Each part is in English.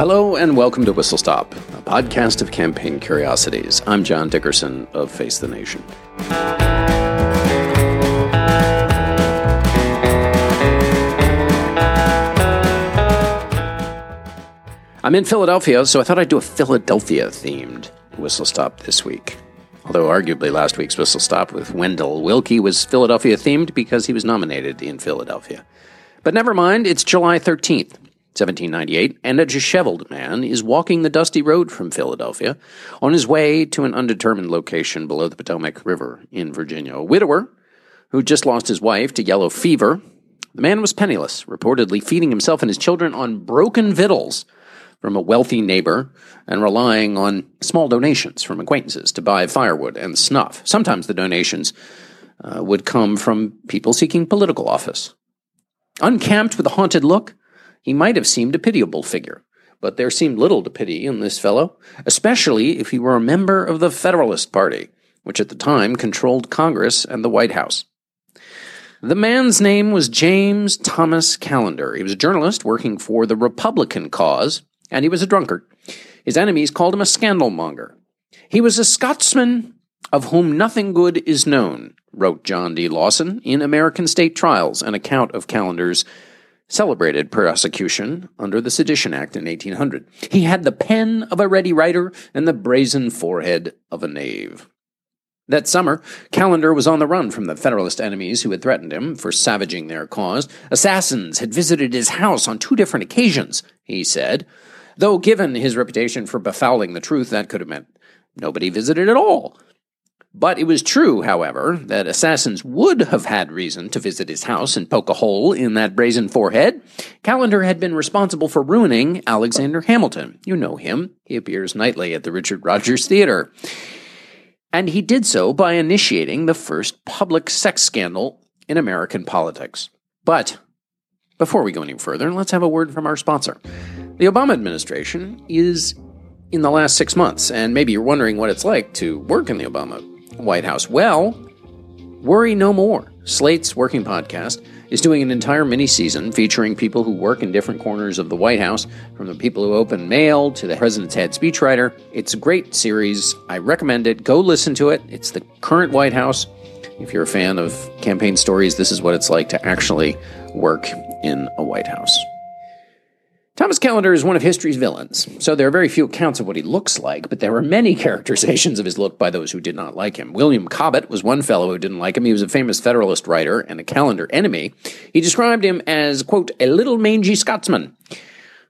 Hello and welcome to Whistle Stop, a podcast of campaign curiosities. I'm John Dickerson of Face the Nation. I'm in Philadelphia, so I thought I'd do a Philadelphia themed Whistle Stop this week. Although arguably last week's Whistle Stop with Wendell Willkie was Philadelphia themed because he was nominated in Philadelphia. But never mind, it's July 13th, 1798, and a disheveled man is walking the dusty road from Philadelphia on his way to an undetermined location below the Potomac River in Virginia. A widower who just lost his wife to yellow fever. The man was penniless, reportedly feeding himself and his children on broken victuals from a wealthy neighbor and relying on small donations from acquaintances to buy firewood and snuff. Sometimes the donations uh, would come from people seeking political office. Unkempt with a haunted look, he might have seemed a pitiable figure, but there seemed little to pity in this fellow, especially if he were a member of the Federalist Party, which at the time controlled Congress and the White House. The man's name was James Thomas Callender. He was a journalist working for the Republican cause, and he was a drunkard. His enemies called him a scandalmonger. He was a Scotsman of whom nothing good is known, wrote John D. Lawson in American State Trials, an account of Callender's celebrated prosecution under the Sedition Act in 1800. He had the pen of a ready writer and the brazen forehead of a knave. That summer, Callender was on the run from the Federalist enemies who had threatened him for savaging their cause. Assassins had visited his house on two different occasions, he said, though given his reputation for befouling the truth, that could have meant nobody visited at all. But it was true, however, that assassins would have had reason to visit his house and poke a hole in that brazen forehead. Callender had been responsible for ruining Alexander Hamilton. You know him. He appears nightly at the Richard Rodgers Theater. And he did so by initiating the first public sex scandal in American politics. But before we go any further, let's have a word from our sponsor. The Obama administration is in the last six months, and maybe you're wondering what it's like to work in the Obama White House. Well, worry no more. Slate's Working Podcast is doing an entire mini season featuring people who work in different corners of the White House, from the people who open mail to the president's head speechwriter. It's a great series. I recommend it. Go listen to it. It's the current White House. If you're a fan of campaign stories, this is what it's like to actually work in a White House. Thomas Callender is one of history's villains, so there are very few accounts of what he looks like, but there are many characterizations of his look by those who did not like him. William Cobbett was one fellow who didn't like him. He was a famous Federalist writer and a Callender enemy. He described him as, quote, a little mangy Scotsman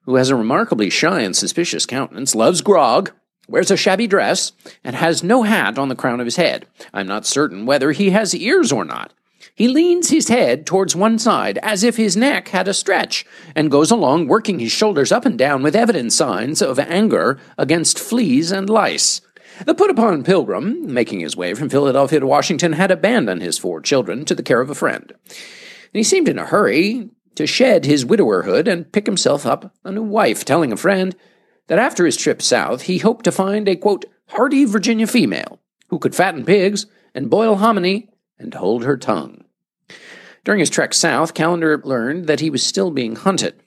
who has a remarkably shy and suspicious countenance, loves grog, wears a shabby dress, and has no hat on the crown of his head. I'm not certain whether he has ears or not. He leans his head towards one side as if his neck had a stretch, and goes along working his shoulders up and down with evident signs of anger against fleas and lice. The put upon pilgrim, making his way from Philadelphia to Washington, had abandoned his four children to the care of a friend. And he seemed in a hurry to shed his widowerhood and pick himself up a new wife, telling a friend that after his trip south he hoped to find a, quote, hearty Virginia female who could fatten pigs and boil hominy and hold her tongue. During his trek south, Callender learned that he was still being hunted,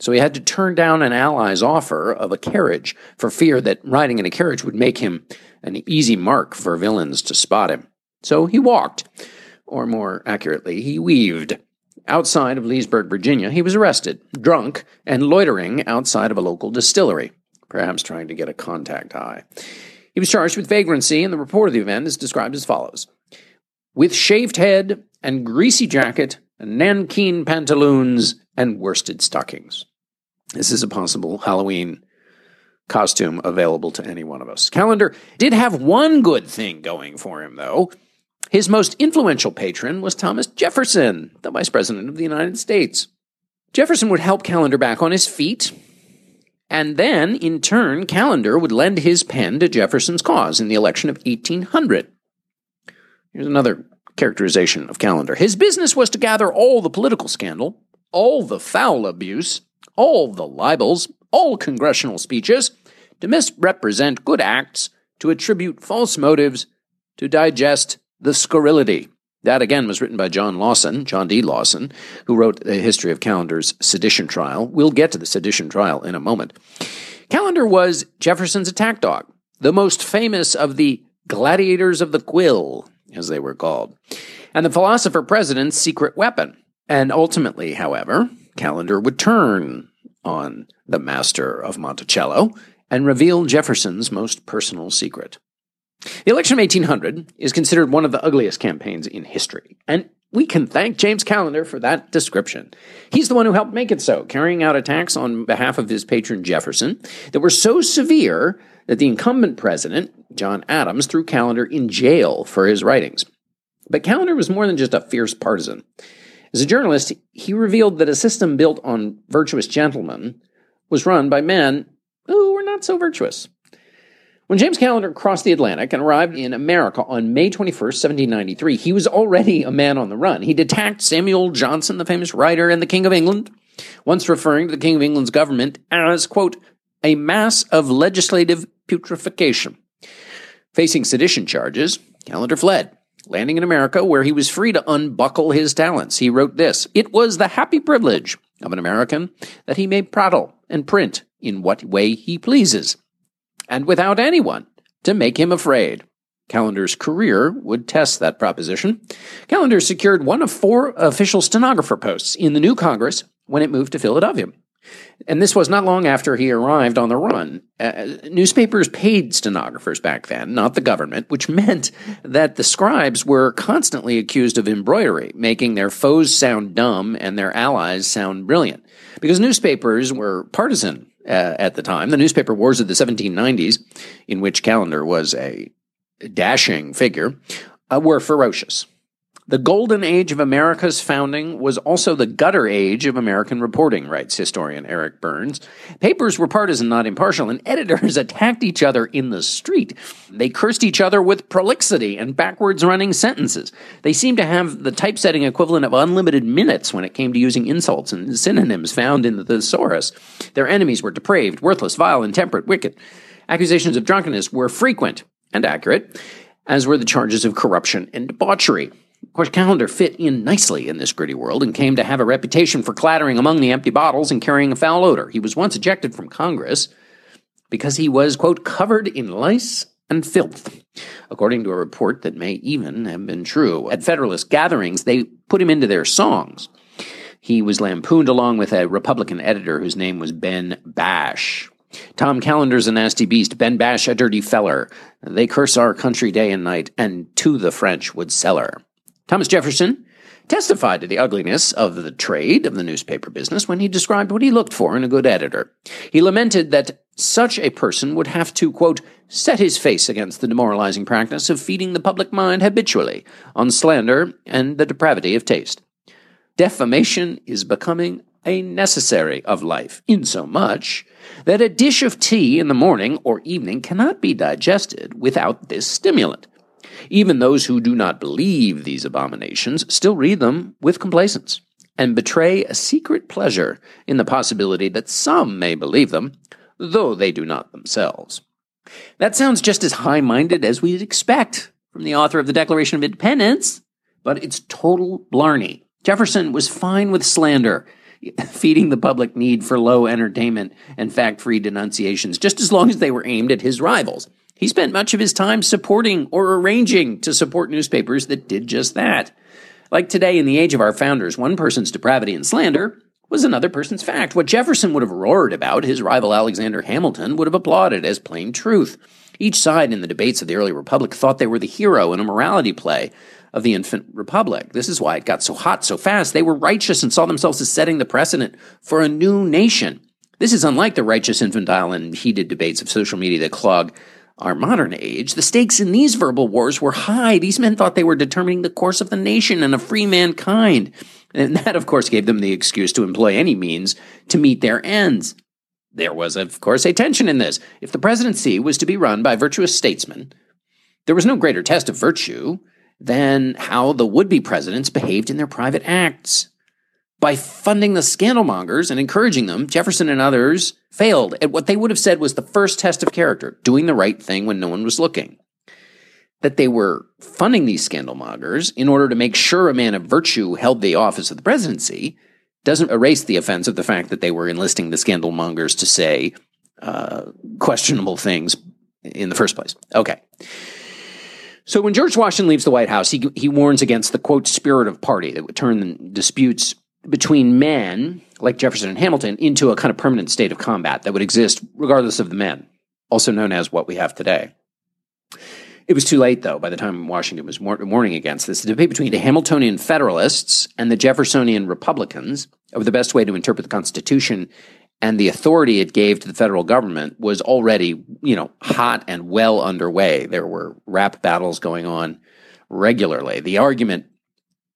so he had to turn down an ally's offer of a carriage for fear that riding in a carriage would make him an easy mark for villains to spot him. So he walked, or more accurately, he weaved. Outside of Leesburg, Virginia, he was arrested, drunk, and loitering outside of a local distillery, perhaps trying to get a contact high. He was charged with vagrancy, and the report of the event is described as follows with shaved head and greasy jacket and nankeen pantaloons and worsted stockings. This is a possible Halloween costume available to any one of us. Callender did have one good thing going for him, though. His most influential patron was Thomas Jefferson, the Vice President of the United States. Jefferson would help Callender back on his feet, and then, in turn, Callender would lend his pen to Jefferson's cause in the election of 1800. Here's another characterization of Callender. His business was to gather all the political scandal, all the foul abuse, all the libels, all congressional speeches, to misrepresent good acts, to attribute false motives, to digest the scurrility. That again was written by John Lawson, John D. Lawson, who wrote the history of Callender's sedition trial. We'll get to the sedition trial in a moment. Callender was Jefferson's attack dog, the most famous of the gladiators of the quill, as they were called, and the philosopher president's secret weapon. And ultimately, however, Callender would turn on the master of Monticello and reveal Jefferson's most personal secret. The election of 1800 is considered one of the ugliest campaigns in history, and we can thank James Callender for that description. He's the one who helped make it so, carrying out attacks on behalf of his patron Jefferson that were so severe that the incumbent president, John Adams, threw Callender in jail for his writings. But Callender was more than just a fierce partisan. As a journalist, he revealed that a system built on virtuous gentlemen was run by men who were not so virtuous. When James Callender crossed the Atlantic and arrived in America on May 21st, 1793, he was already a man on the run. He'd attacked Samuel Johnson, the famous writer, and the King of England, once referring to the King of England's government as, quote, a mass of legislative putrefaction. Facing sedition charges, Callender fled, landing in America where he was free to unbuckle his talents. He wrote this It was the happy privilege of an American that he may prattle and print in what way he pleases and without anyone to make him afraid. Callender's career would test that proposition. Callender secured one of four official stenographer posts in the new Congress when it moved to Philadelphia. And this was not long after he arrived on the run. Uh, newspapers paid stenographers back then, not the government, which meant that the scribes were constantly accused of embroidery, making their foes sound dumb and their allies sound brilliant. Because newspapers were partisan uh, at the time. The newspaper wars of the 1790s, in which Callender was a dashing figure, uh, were ferocious. The golden age of America's founding was also the gutter age of American reporting, writes historian Eric Burns. Papers were partisan, not impartial, and editors attacked each other in the street. They cursed each other with prolixity and backwards running sentences. They seemed to have the typesetting equivalent of unlimited minutes when it came to using insults and synonyms found in the thesaurus. Their enemies were depraved, worthless, vile, intemperate, wicked. Accusations of drunkenness were frequent and accurate, as were the charges of corruption and debauchery. Of course, Callender fit in nicely in this gritty world and came to have a reputation for clattering among the empty bottles and carrying a foul odor. He was once ejected from Congress because he was, quote, covered in lice and filth, according to a report that may even have been true. At Federalist gatherings, they put him into their songs. He was lampooned along with a Republican editor whose name was Ben Bache. Tom Callender's a nasty beast, Ben Bash a dirty feller. They curse our country day and night, and to the French would sell her. Thomas Jefferson testified to the ugliness of the trade of the newspaper business when he described what he looked for in a good editor. He lamented that such a person would have to, quote, set his face against the demoralizing practice of feeding the public mind habitually on slander and the depravity of taste. Defamation is becoming a necessary of life, insomuch that a dish of tea in the morning or evening cannot be digested without this stimulant. Even those who do not believe these abominations still read them with complacence and betray a secret pleasure in the possibility that some may believe them, though they do not themselves. That sounds just as high minded as we'd expect from the author of the Declaration of Independence, but it's total blarney. Jefferson was fine with slander, feeding the public need for low entertainment and fact free denunciations, just as long as they were aimed at his rivals. He spent much of his time supporting or arranging to support newspapers that did just that. Like today, in the age of our founders, one person's depravity and slander was another person's fact. What Jefferson would have roared about, his rival Alexander Hamilton would have applauded as plain truth. Each side in the debates of the early republic thought they were the hero in a morality play of the infant republic. This is why it got so hot so fast. They were righteous and saw themselves as setting the precedent for a new nation. This is unlike the righteous, infantile, and heated debates of social media that clog our modern age, the stakes in these verbal wars were high. These men thought they were determining the course of the nation and of free mankind. And that, of course, gave them the excuse to employ any means to meet their ends. There was, of course, a tension in this. If the presidency was to be run by virtuous statesmen, there was no greater test of virtue than how the would be presidents behaved in their private acts. By funding the scandalmongers and encouraging them, Jefferson and others failed at what they would have said was the first test of character doing the right thing when no one was looking. That they were funding these scandalmongers in order to make sure a man of virtue held the office of the presidency doesn't erase the offense of the fact that they were enlisting the scandalmongers to say, uh, questionable things in the first place. Okay. So when George Washington leaves the White House, he, he warns against the quote spirit of party that would turn disputes between men like Jefferson and Hamilton into a kind of permanent state of combat that would exist regardless of the men, also known as what we have today. It was too late, though, by the time Washington was warning against this. The debate between the Hamiltonian Federalists and the Jeffersonian Republicans over the best way to interpret the Constitution and the authority it gave to the federal government was already, you know, hot and well underway. There were rap battles going on regularly. The argument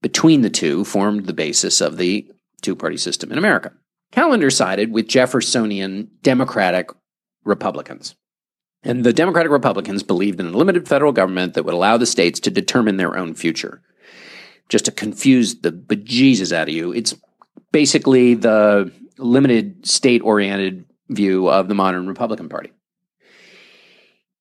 between the two formed the basis of the two party system in America. Callender sided with Jeffersonian Democratic Republicans. And the Democratic Republicans believed in a limited federal government that would allow the states to determine their own future. Just to confuse the bejesus out of you, it's basically the limited state oriented view of the modern Republican Party.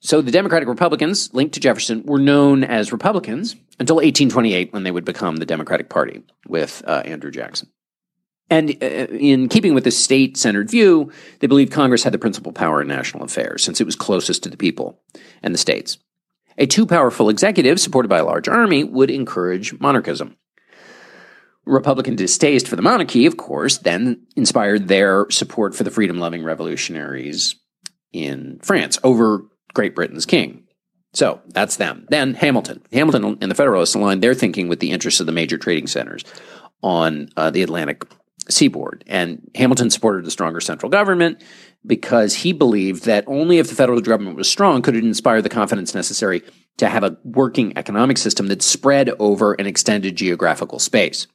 So the Democratic Republicans linked to Jefferson were known as Republicans until 1828 when they would become the Democratic Party with uh, Andrew Jackson. And uh, in keeping with this state centered view, they believed Congress had the principal power in national affairs since it was closest to the people and the states. A too powerful executive supported by a large army would encourage monarchism. Republican distaste for the monarchy, of course, then inspired their support for the freedom loving revolutionaries in France over Great Britain's king. So that's them. Then Hamilton. Hamilton and the Federalists aligned their thinking with the interests of the major trading centers on uh, the Atlantic seaboard. And Hamilton supported a stronger central government because he believed that only if the federal government was strong could it inspire the confidence necessary to have a working economic system that spread over an extended geographical space.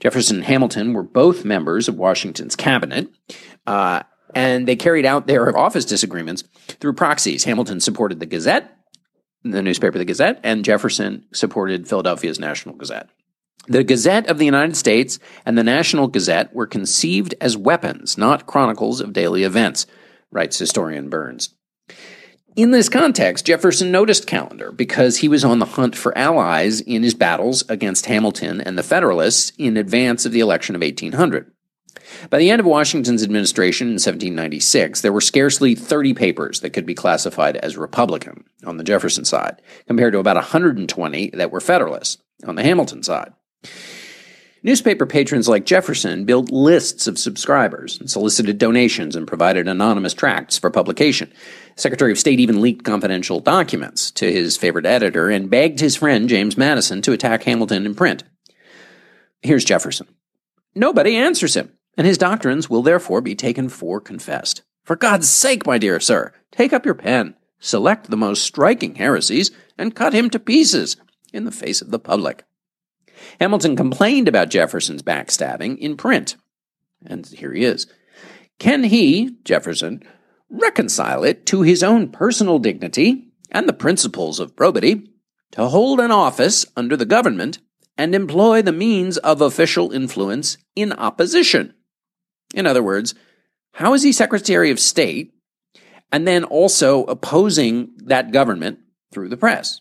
Jefferson and Hamilton were both members of Washington's cabinet, uh, and they carried out their office disagreements through proxies. Hamilton supported the Gazette, the newspaper The Gazette, and Jefferson supported Philadelphia's National Gazette. The Gazette of the United States and the National Gazette were conceived as weapons, not chronicles of daily events, writes historian Burns. In this context, Jefferson noticed Callender because he was on the hunt for allies in his battles against Hamilton and the Federalists in advance of the election of 1800. By the end of Washington's administration in 1796, there were scarcely 30 papers that could be classified as Republican on the Jefferson side, compared to about 120 that were Federalist on the Hamilton side. Newspaper patrons like Jefferson built lists of subscribers solicited donations and provided anonymous tracts for publication. Secretary of State even leaked confidential documents to his favorite editor and begged his friend James Madison to attack Hamilton in print. Here's Jefferson. Nobody answers him, and his doctrines will therefore be taken for confessed. For God's sake, my dear sir, take up your pen, select the most striking heresies, and cut him to pieces in the face of the public. Hamilton complained about Jefferson's backstabbing in print. And here he is. Can he, Jefferson, reconcile it to his own personal dignity and the principles of probity to hold an office under the government and employ the means of official influence in opposition? In other words, how is he Secretary of State and then also opposing that government through the press?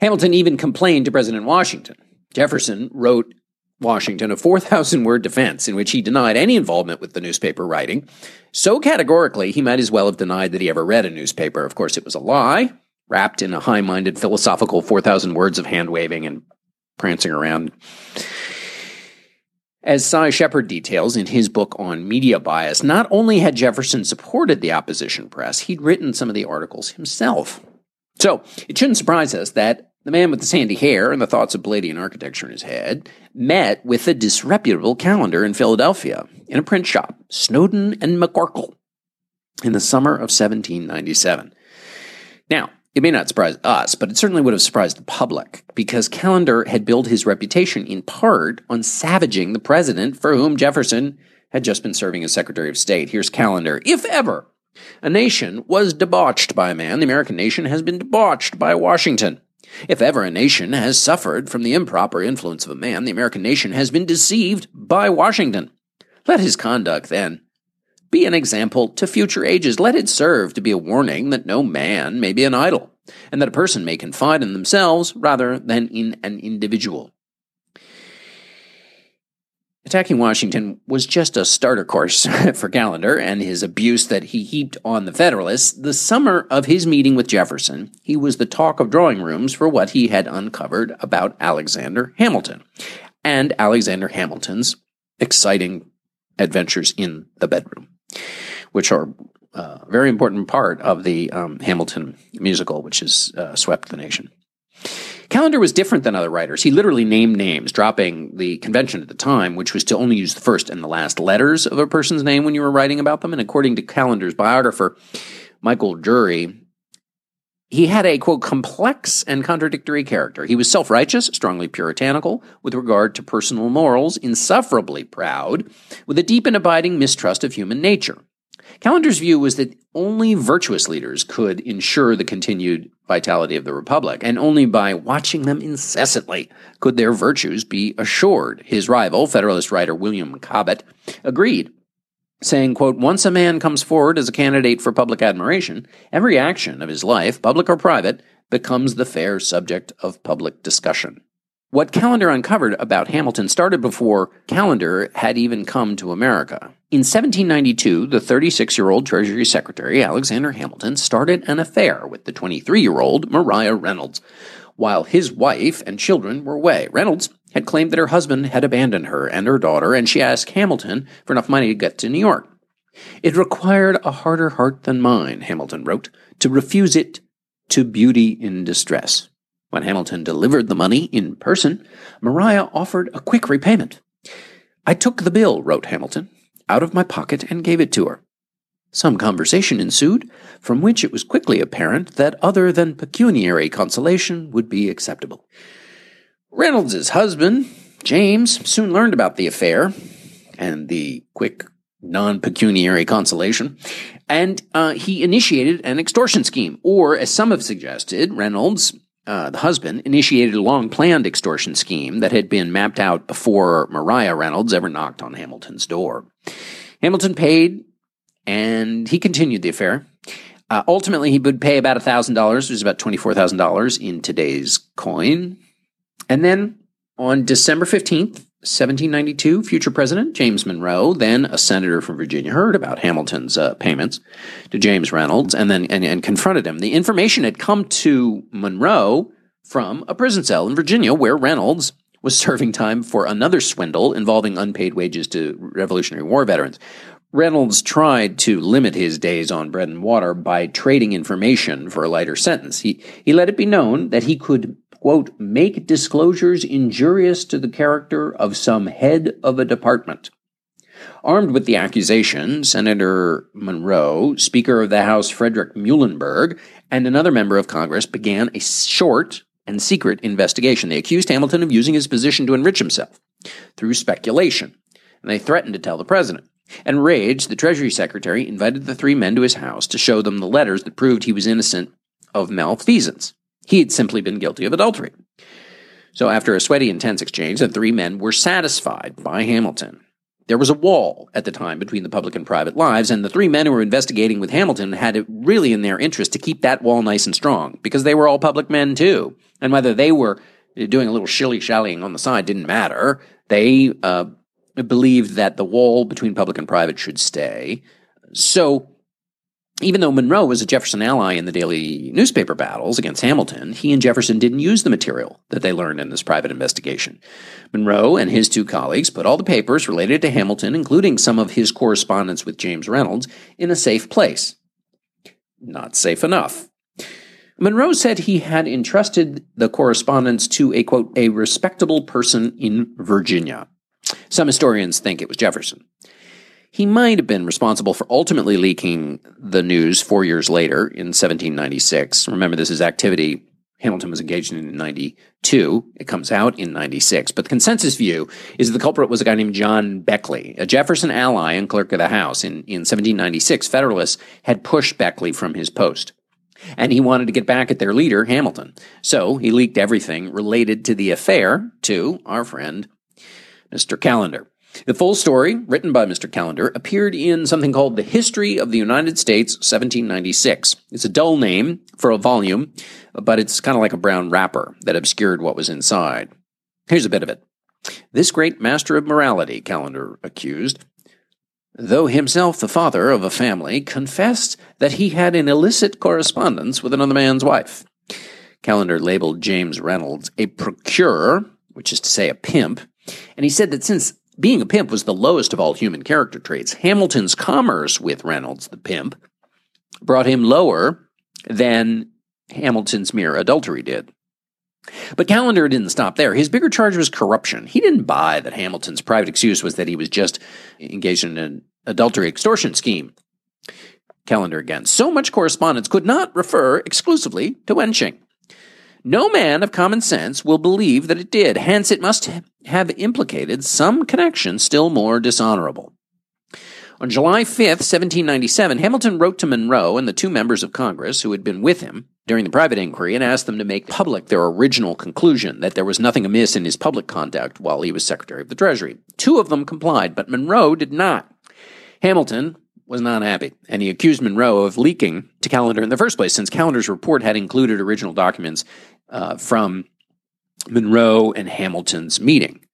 Hamilton even complained to President Washington. Jefferson wrote Washington a 4,000 word defense in which he denied any involvement with the newspaper writing. So categorically, he might as well have denied that he ever read a newspaper. Of course, it was a lie, wrapped in a high minded philosophical 4,000 words of hand waving and prancing around. As Si Sheppard details in his book on media bias, not only had Jefferson supported the opposition press, he'd written some of the articles himself. So it shouldn't surprise us that the man with the sandy hair and the thoughts of Palladian architecture in his head met with a disreputable Callender in Philadelphia in a print shop, Snowden and McCorkle, in the summer of 1797. Now, it may not surprise us, but it certainly would have surprised the public because Callender had built his reputation in part on savaging the president for whom Jefferson had just been serving as Secretary of State. Here's Callender. If ever a nation was debauched by a man, the American nation has been debauched by Washington. If ever a nation has suffered from the improper influence of a man, the American nation has been deceived by Washington. Let his conduct, then, be an example to future ages. Let it serve to be a warning that no man may be an idol, and that a person may confide in themselves rather than in an individual. Attacking Washington was just a starter course for Callender and his abuse that he heaped on the Federalists. The summer of his meeting with Jefferson, he was the talk of drawing rooms for what he had uncovered about Alexander Hamilton and Alexander Hamilton's exciting adventures in the bedroom, which are a very important part of the um, Hamilton musical, which has uh, swept the nation. Callender was different than other writers. He literally named names, dropping the convention at the time, which was to only use the first and the last letters of a person's name when you were writing about them. And according to Callender's biographer, Michael Durey, he had a, quote, complex and contradictory character. He was self righteous, strongly puritanical with regard to personal morals, insufferably proud, with a deep and abiding mistrust of human nature. Callender's view was that only virtuous leaders could ensure the continued vitality of the Republic, and only by watching them incessantly could their virtues be assured. His rival, Federalist writer William Cobbett, agreed, saying, quote, Once a man comes forward as a candidate for public admiration, every action of his life, public or private, becomes the fair subject of public discussion. What Callender uncovered about Hamilton started before Callender had even come to America. In 1792, the 36 year old Treasury Secretary Alexander Hamilton started an affair with the 23 year old Maria Reynolds. While his wife and children were away, Reynolds had claimed that her husband had abandoned her and her daughter, and she asked Hamilton for enough money to get to New York. It required a harder heart than mine, Hamilton wrote, to refuse it to beauty in distress. When Hamilton delivered the money in person, Maria offered a quick repayment. I took the bill, wrote Hamilton, out of my pocket and gave it to her. Some conversation ensued, from which it was quickly apparent that other than pecuniary consolation would be acceptable. Reynolds's husband, James, soon learned about the affair and the quick non pecuniary consolation, and uh, he initiated an extortion scheme, or as some have suggested, Reynolds uh, the husband, initiated a long planned extortion scheme that had been mapped out before Maria Reynolds ever knocked on Hamilton's door. Hamilton paid, and he continued the affair. Uh, ultimately, he would pay about $1,000, which is about $24,000 in today's coin. And then on December 15th, 1792, future President James Monroe, then a senator from Virginia, heard about Hamilton's uh, payments to James Reynolds and then and, and confronted him. The information had come to Monroe from a prison cell in Virginia where Reynolds was serving time for another swindle involving unpaid wages to Revolutionary War veterans. Reynolds tried to limit his days on bread and water by trading information for a lighter sentence. He, he let it be known that he could quote, make disclosures injurious to the character of some head of a department. Armed with the accusation, Senator Monroe, Speaker of the House Frederick Muhlenberg, and another member of Congress began a short and secret investigation. They accused Hamilton of using his position to enrich himself through speculation, and they threatened to tell the president. Enraged, the Treasury Secretary invited the three men to his house to show them the letters that proved he was innocent of malfeasance. He had simply been guilty of adultery. So, after a sweaty, intense exchange, the three men were satisfied by Hamilton. There was a wall at the time between the public and private lives, and the three men who were investigating with Hamilton had it really in their interest to keep that wall nice and strong because they were all public men too. And whether they were doing a little shilly shallying on the side didn't matter. They uh, believed that the wall between public and private should stay. So even though Monroe was a Jefferson ally in the daily newspaper battles against Hamilton, he and Jefferson didn't use the material that they learned in this private investigation. Monroe and his two colleagues put all the papers related to Hamilton, including some of his correspondence with James Reynolds, in a safe place. Not safe enough. Monroe said he had entrusted the correspondence to a quote, a respectable person in Virginia. Some historians think it was Jefferson. He might have been responsible for ultimately leaking the news four years later in 1796. Remember, this is activity Hamilton was engaged in in 92. It comes out in 96. But the consensus view is the culprit was a guy named John Beckley, a Jefferson ally and clerk of the House. In, in 1796, Federalists had pushed Beckley from his post. And he wanted to get back at their leader, Hamilton. So he leaked everything related to the affair to our friend, Mr. Callender. The full story, written by Mr. Callender, appeared in something called The History of the United States, 1796. It's a dull name for a volume, but it's kind of like a brown wrapper that obscured what was inside. Here's a bit of it. This great master of morality, Callender accused, though himself the father of a family, confessed that he had an illicit correspondence with another man's wife. Callender labeled James Reynolds a procurer, which is to say a pimp, and he said that since being a pimp was the lowest of all human character traits, Hamilton's commerce with Reynolds, the pimp, brought him lower than Hamilton's mere adultery did. But Callender didn't stop there. His bigger charge was corruption. He didn't buy that Hamilton's private excuse was that he was just engaged in an adultery extortion scheme. Callender again. So much correspondence could not refer exclusively to wenching. No man of common sense will believe that it did, hence, it must have implicated some connection still more dishonorable. On July 5th, 1797, Hamilton wrote to Monroe and the two members of Congress who had been with him during the private inquiry and asked them to make public their original conclusion that there was nothing amiss in his public conduct while he was Secretary of the Treasury. Two of them complied, but Monroe did not. Hamilton was not happy, and he accused Monroe of leaking to Callender in the first place, since Callender's report had included original documents uh, from Monroe and Hamilton's meeting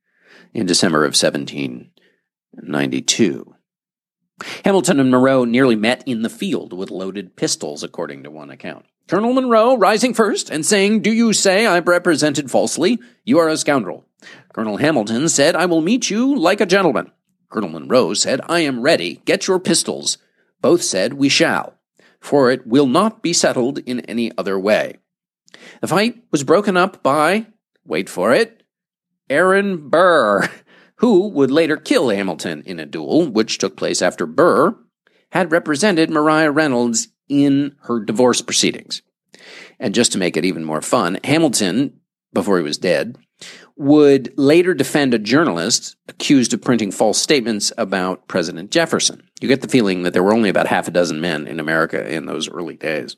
in December of 1792. Hamilton and Monroe nearly met in the field with loaded pistols, according to one account. Colonel Monroe rising first and saying, Do you say I've represented falsely? You are a scoundrel. Colonel Hamilton said, I will meet you like a gentleman. Colonel Monroe said, I am ready. Get your pistols. Both said, We shall, for it will not be settled in any other way. The fight was broken up by, wait for it, Aaron Burr, who would later kill Hamilton in a duel, which took place after Burr had represented Maria Reynolds in her divorce proceedings. And just to make it even more fun, Hamilton, before he was dead, would later defend a journalist accused of printing false statements about President Jefferson. You get the feeling that there were only about half a dozen men in America in those early days.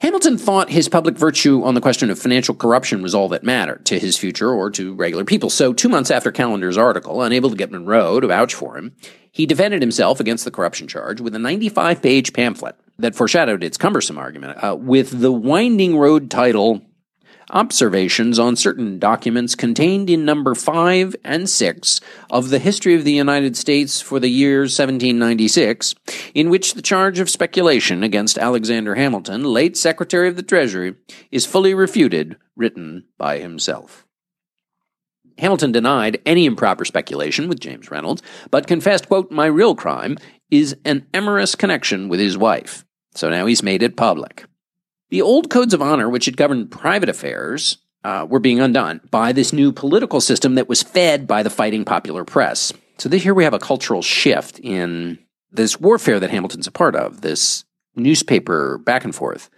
Hamilton thought his public virtue on the question of financial corruption was all that mattered to his future or to regular people. So, two months after Callender's article, unable to get Monroe to vouch for him, he defended himself against the corruption charge with a 95 page pamphlet that foreshadowed its cumbersome argument, uh, with the winding road title observations on certain documents contained in number 5 and 6 of the History of the United States for the year 1796, in which the charge of speculation against Alexander Hamilton, late Secretary of the Treasury, is fully refuted, written by himself. Hamilton denied any improper speculation with James Reynolds, but confessed, quote, My real crime is an amorous connection with his wife. So now he's made it public. The old codes of honor, which had governed private affairs, uh, were being undone by this new political system that was fed by the fighting popular press. So this, here we have a cultural shift in this warfare that Hamilton's a part of, this newspaper back and forth,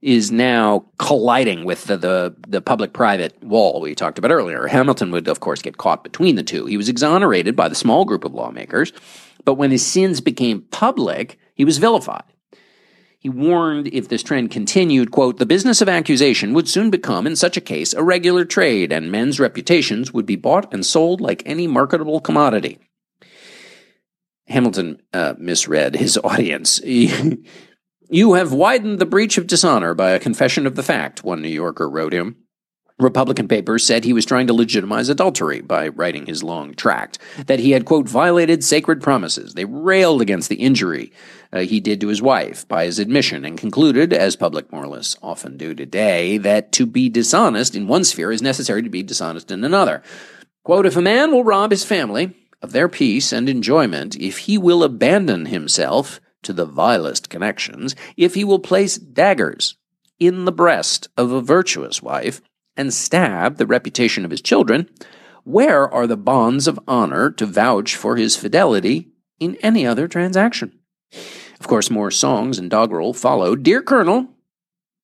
is now colliding with the, the, the public private wall we talked about earlier. Hamilton would, of course, get caught between the two. He was exonerated by the small group of lawmakers, but when his sins became public, he was vilified. He warned if this trend continued, quote, the business of accusation would soon become, in such a case, a regular trade, and men's reputations would be bought and sold like any marketable commodity. Hamilton uh, misread his audience. you have widened the breach of dishonor by a confession of the fact, one New Yorker wrote him. Republican papers said he was trying to legitimize adultery by writing his long tract, that he had, quote, violated sacred promises. They railed against the injury uh, he did to his wife by his admission and concluded, as public moralists often do today, that to be dishonest in one sphere is necessary to be dishonest in another. Quote, if a man will rob his family of their peace and enjoyment, if he will abandon himself to the vilest connections, if he will place daggers in the breast of a virtuous wife, and stab the reputation of his children, where are the bonds of honor to vouch for his fidelity in any other transaction? Of course, more songs and doggerel followed. Dear Colonel,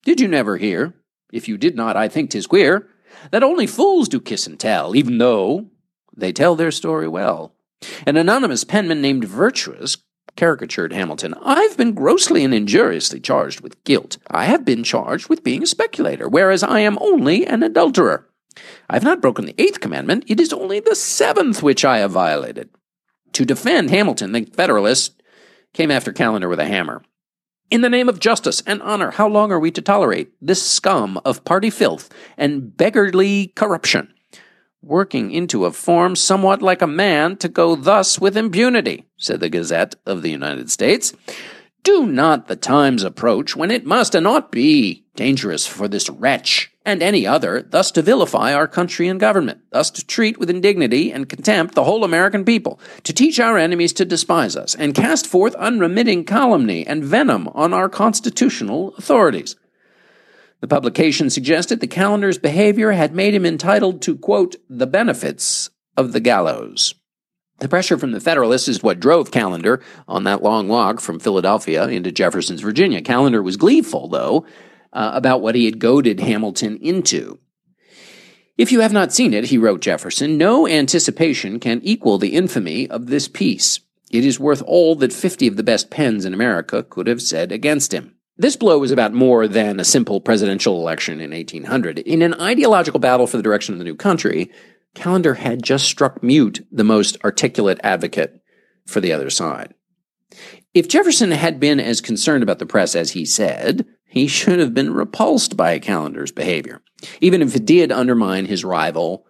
did you never hear? If you did not, I think 'tis queer that only fools do kiss and tell, even though they tell their story well. An anonymous penman named Virtuous caricatured Hamilton. I've been grossly and injuriously charged with guilt. I have been charged with being a speculator, whereas I am only an adulterer. I have not broken the eighth commandment. It is only the seventh which I have violated. To defend Hamilton, the Federalist came after Callender with a hammer. In the name of justice and honor, how long are we to tolerate this scum of party filth and beggarly corruption? working into a form somewhat like a man to go thus with impunity, said the Gazette of the United States. Do not the times approach when it must and ought be dangerous for this wretch and any other thus to vilify our country and government, thus to treat with indignity and contempt the whole American people, to teach our enemies to despise us, and cast forth unremitting calumny and venom on our constitutional authorities? The publication suggested the Callender's behavior had made him entitled to, quote, the benefits of the gallows. The pressure from the Federalists is what drove Callender on that long walk from Philadelphia into Jefferson's Virginia. Callender was gleeful, though, uh, about what he had goaded Hamilton into. If you have not seen it, he wrote Jefferson, no anticipation can equal the infamy of this piece. It is worth all that fifty of the best pens in America could have said against him. This blow was about more than a simple presidential election in 1800. In an ideological battle for the direction of the new country, Callender had just struck mute the most articulate advocate for the other side. If Jefferson had been as concerned about the press as he said, he should have been repulsed by Callender's behavior, even if it did undermine his rival,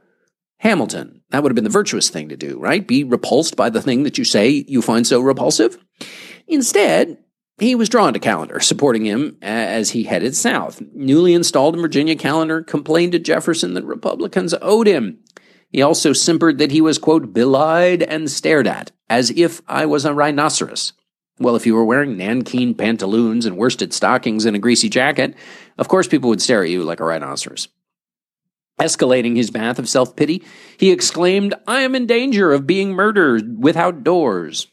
Hamilton. That would have been the virtuous thing to do, right? Be repulsed by the thing that you say you find so repulsive. Instead, he was drawn to Callender, supporting him as he headed south. Newly installed in Virginia, Callender complained to Jefferson that Republicans owed him he also simpered that he was, quote, belied and stared at, as if I was a rhinoceros. Well, if you were wearing nankeen pantaloons and worsted stockings and a greasy jacket, of course people would stare at you like a rhinoceros. Escalating his bath of self pity, he exclaimed, I am in danger of being murdered without doors.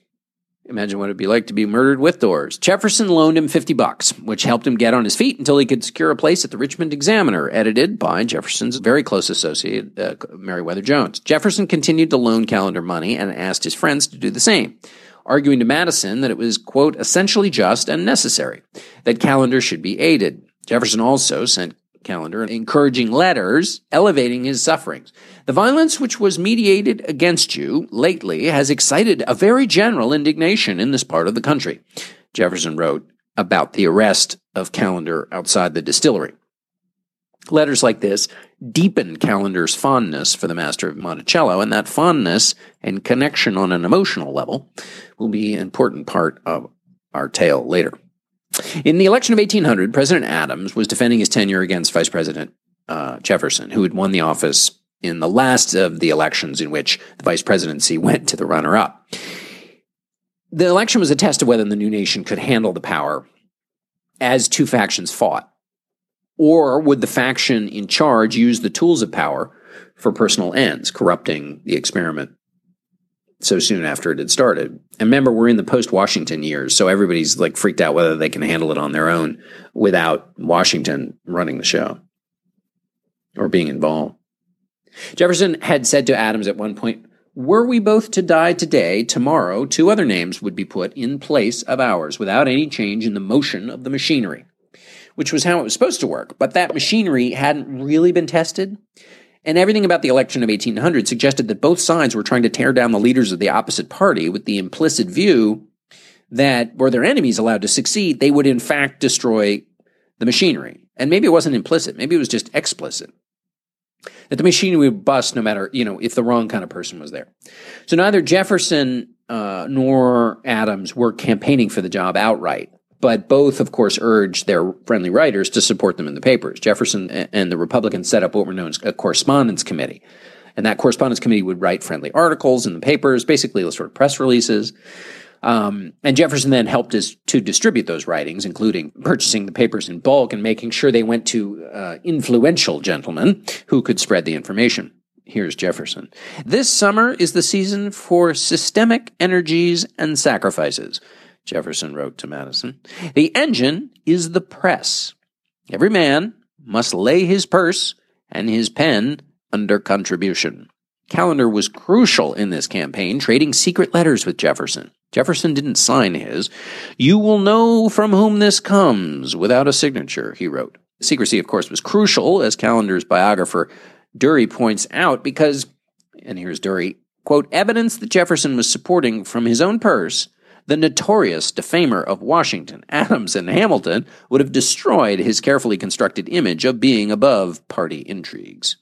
Imagine what it'd be like to be murdered with doors. Jefferson loaned him 50 bucks, which helped him get on his feet until he could secure a place at the Richmond Examiner, edited by Jefferson's very close associate, uh, Meriwether Jones. Jefferson continued to loan Callender money and asked his friends to do the same, arguing to Madison that it was, quote, essentially just and necessary, that Callender should be aided. Jefferson also sent Callender, encouraging letters elevating his sufferings. The violence which was mediated against you lately has excited a very general indignation in this part of the country. Jefferson wrote about the arrest of Callender outside the distillery. Letters like this deepen Callender's fondness for the master of Monticello, and that fondness and connection on an emotional level will be an important part of our tale later. In the election of 1800, President Adams was defending his tenure against Vice President uh, Jefferson, who had won the office in the last of the elections in which the vice presidency went to the runner up. The election was a test of whether the new nation could handle the power as two factions fought. Or would the faction in charge use the tools of power for personal ends, corrupting the experiment so soon after it had started. And remember, we're in the post Washington years, so everybody's like freaked out whether they can handle it on their own without Washington running the show or being involved. Jefferson had said to Adams at one point, Were we both to die today, tomorrow two other names would be put in place of ours without any change in the motion of the machinery, which was how it was supposed to work. But that machinery hadn't really been tested. And everything about the election of 1800 suggested that both sides were trying to tear down the leaders of the opposite party with the implicit view that were their enemies allowed to succeed, they would in fact destroy the machinery. And maybe it wasn't implicit, maybe it was just explicit. That the machinery would bust no matter, you know, if the wrong kind of person was there. So neither Jefferson uh, nor Adams were campaigning for the job outright. But both, of course, urged their friendly writers to support them in the papers. Jefferson and the Republicans set up what were known as a correspondence committee. And that correspondence committee would write friendly articles in the papers, basically sort of press releases. Um, and Jefferson then helped us to distribute those writings, including purchasing the papers in bulk and making sure they went to uh, influential gentlemen who could spread the information. Here's Jefferson. This summer is the season for systemic energies and sacrifices. Jefferson wrote to Madison. The engine is the press. Every man must lay his purse and his pen under contribution. Callender was crucial in this campaign, trading secret letters with Jefferson. Jefferson didn't sign his. You will know from whom this comes without a signature, he wrote. Secrecy, of course, was crucial, as Callender's biographer Durey points out, because, and here's Durey, quote, evidence that Jefferson was supporting from his own purse the notorious defamer of Washington, Adams, and Hamilton would have destroyed his carefully constructed image of being above party intrigues.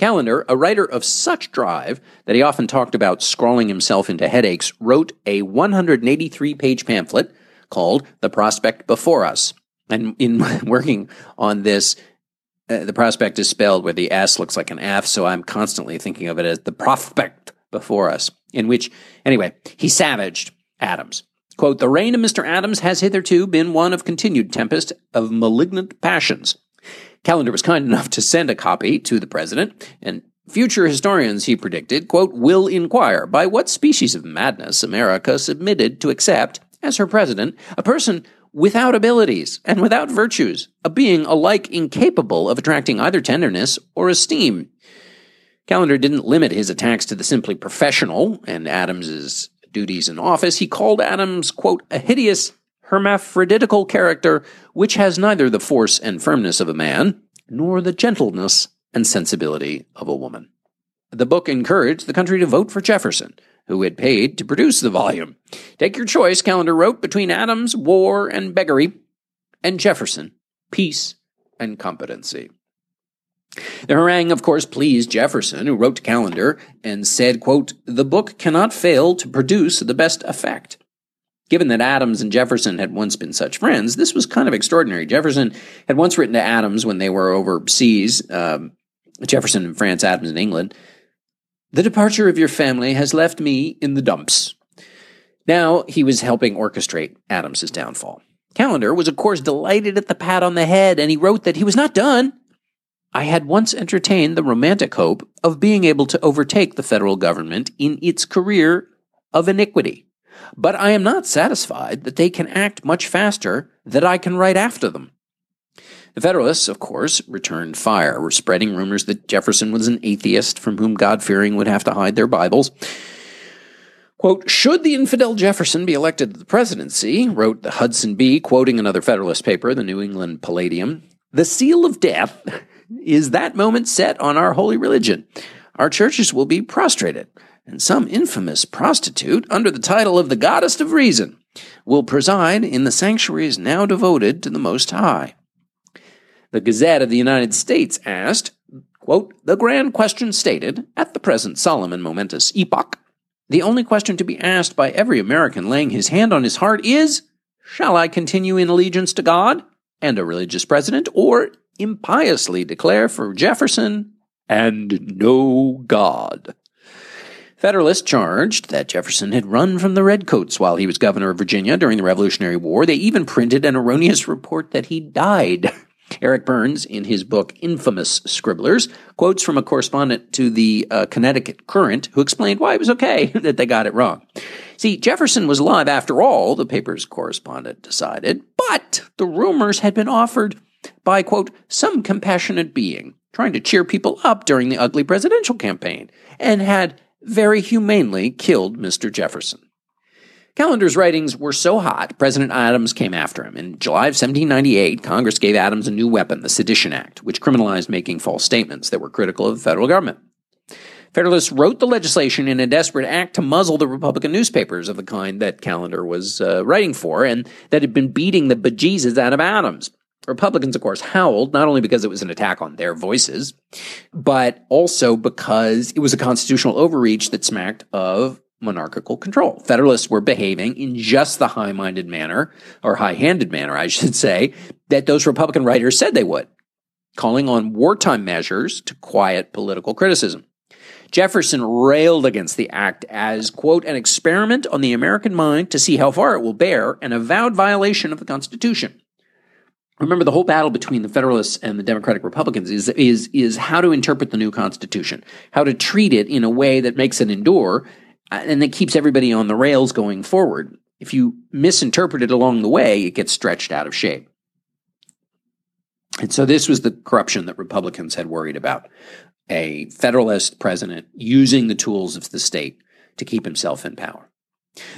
Callender, a writer of such drive that he often talked about scrawling himself into headaches, wrote a 183 page pamphlet called The Prospect Before Us. And in working on this, uh, the prospect is spelled where the S looks like an F, so I'm constantly thinking of it as the prospect before us, in which, anyway, he savaged Adams. Quote, the reign of Mr. Adams has hitherto been one of continued tempest of malignant passions. Callender was kind enough to send a copy to the president, and future historians, he predicted, quote, will inquire by what species of madness America submitted to accept, as her president, a person without abilities and without virtues, a being alike incapable of attracting either tenderness or esteem. Callender didn't limit his attacks to the simply professional and Adams's duties in office. He called Adams, quote, a hideous hermaphroditical character which has neither the force and firmness of a man nor the gentleness and sensibility of a woman. The book encouraged the country to vote for Jefferson, who had paid to produce the volume. Take your choice, Callender wrote, between Adams, war and beggary, and Jefferson, peace and competency. The harangue, of course, pleased Jefferson, who wrote to Callender and said, quote, The book cannot fail to produce the best effect. Given that Adams and Jefferson had once been such friends, this was kind of extraordinary. Jefferson had once written to Adams when they were overseas, um, Jefferson in France, Adams in England, The departure of your family has left me in the dumps. Now he was helping orchestrate Adams's downfall. Callender was, of course, delighted at the pat on the head, and he wrote that he was not done. I had once entertained the romantic hope of being able to overtake the federal government in its career of iniquity. But I am not satisfied that they can act much faster that I can write after them. The Federalists, of course, returned fire, were spreading rumors that Jefferson was an atheist from whom God fearing would have to hide their Bibles. Quote, should the infidel Jefferson be elected to the presidency, wrote the Hudson Bee, quoting another Federalist paper, the New England Palladium, the seal of death is that moment set on our holy religion. Our churches will be prostrated and some infamous prostitute, under the title of the Goddess of Reason, will preside in the sanctuaries now devoted to the Most High. The Gazette of the United States asked, quote, The grand question stated, at the present solemn and momentous epoch, the only question to be asked by every American laying his hand on his heart is, Shall I continue in allegiance to God and a religious president, or impiously declare for Jefferson and no God? Federalists charged that Jefferson had run from the Redcoats while he was governor of Virginia during the Revolutionary War. They even printed an erroneous report that he died. Eric Burns, in his book Infamous Scribblers, quotes from a correspondent to the uh, Connecticut Courant who explained why it was okay that they got it wrong. See, Jefferson was alive after all, the paper's correspondent decided, but the rumors had been offered by, quote, some compassionate being trying to cheer people up during the ugly presidential campaign and had very humanely killed Mr. Jefferson. Callender's writings were so hot, President Adams came after him. In July of 1798, Congress gave Adams a new weapon, the Sedition Act, which criminalized making false statements that were critical of the federal government. Federalists wrote the legislation in a desperate act to muzzle the Republican newspapers of the kind that Callender was uh, writing for and that had been beating the bejesus out of Adams. Republicans, of course, howled, not only because it was an attack on their voices, but also because it was a constitutional overreach that smacked of monarchical control. Federalists were behaving in just the high minded manner, or high handed manner, I should say, that those Republican writers said they would, calling on wartime measures to quiet political criticism. Jefferson railed against the act as, quote, an experiment on the American mind to see how far it will bear, an avowed violation of the Constitution remember the whole battle between the Federalists and the Democratic Republicans is is is how to interpret the new Constitution, how to treat it in a way that makes it endure, uh, and that keeps everybody on the rails going forward. If you misinterpret it along the way, it gets stretched out of shape. And so this was the corruption that Republicans had worried about. A Federalist president using the tools of the state to keep himself in power.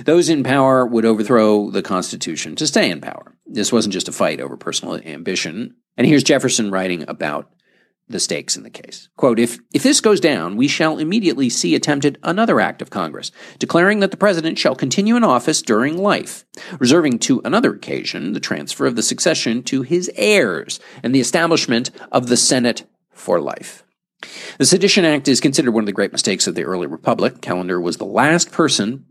Those in power would overthrow the Constitution to stay in power. This wasn't just a fight over personal ambition. And here's Jefferson writing about the stakes in the case. Quote, if, if this goes down, we shall immediately see attempted another act of Congress, declaring that the President shall continue in office during life, reserving to another occasion the transfer of the succession to his heirs and the establishment of the Senate for life. The Sedition Act is considered one of the great mistakes of the early republic. Callender was the last person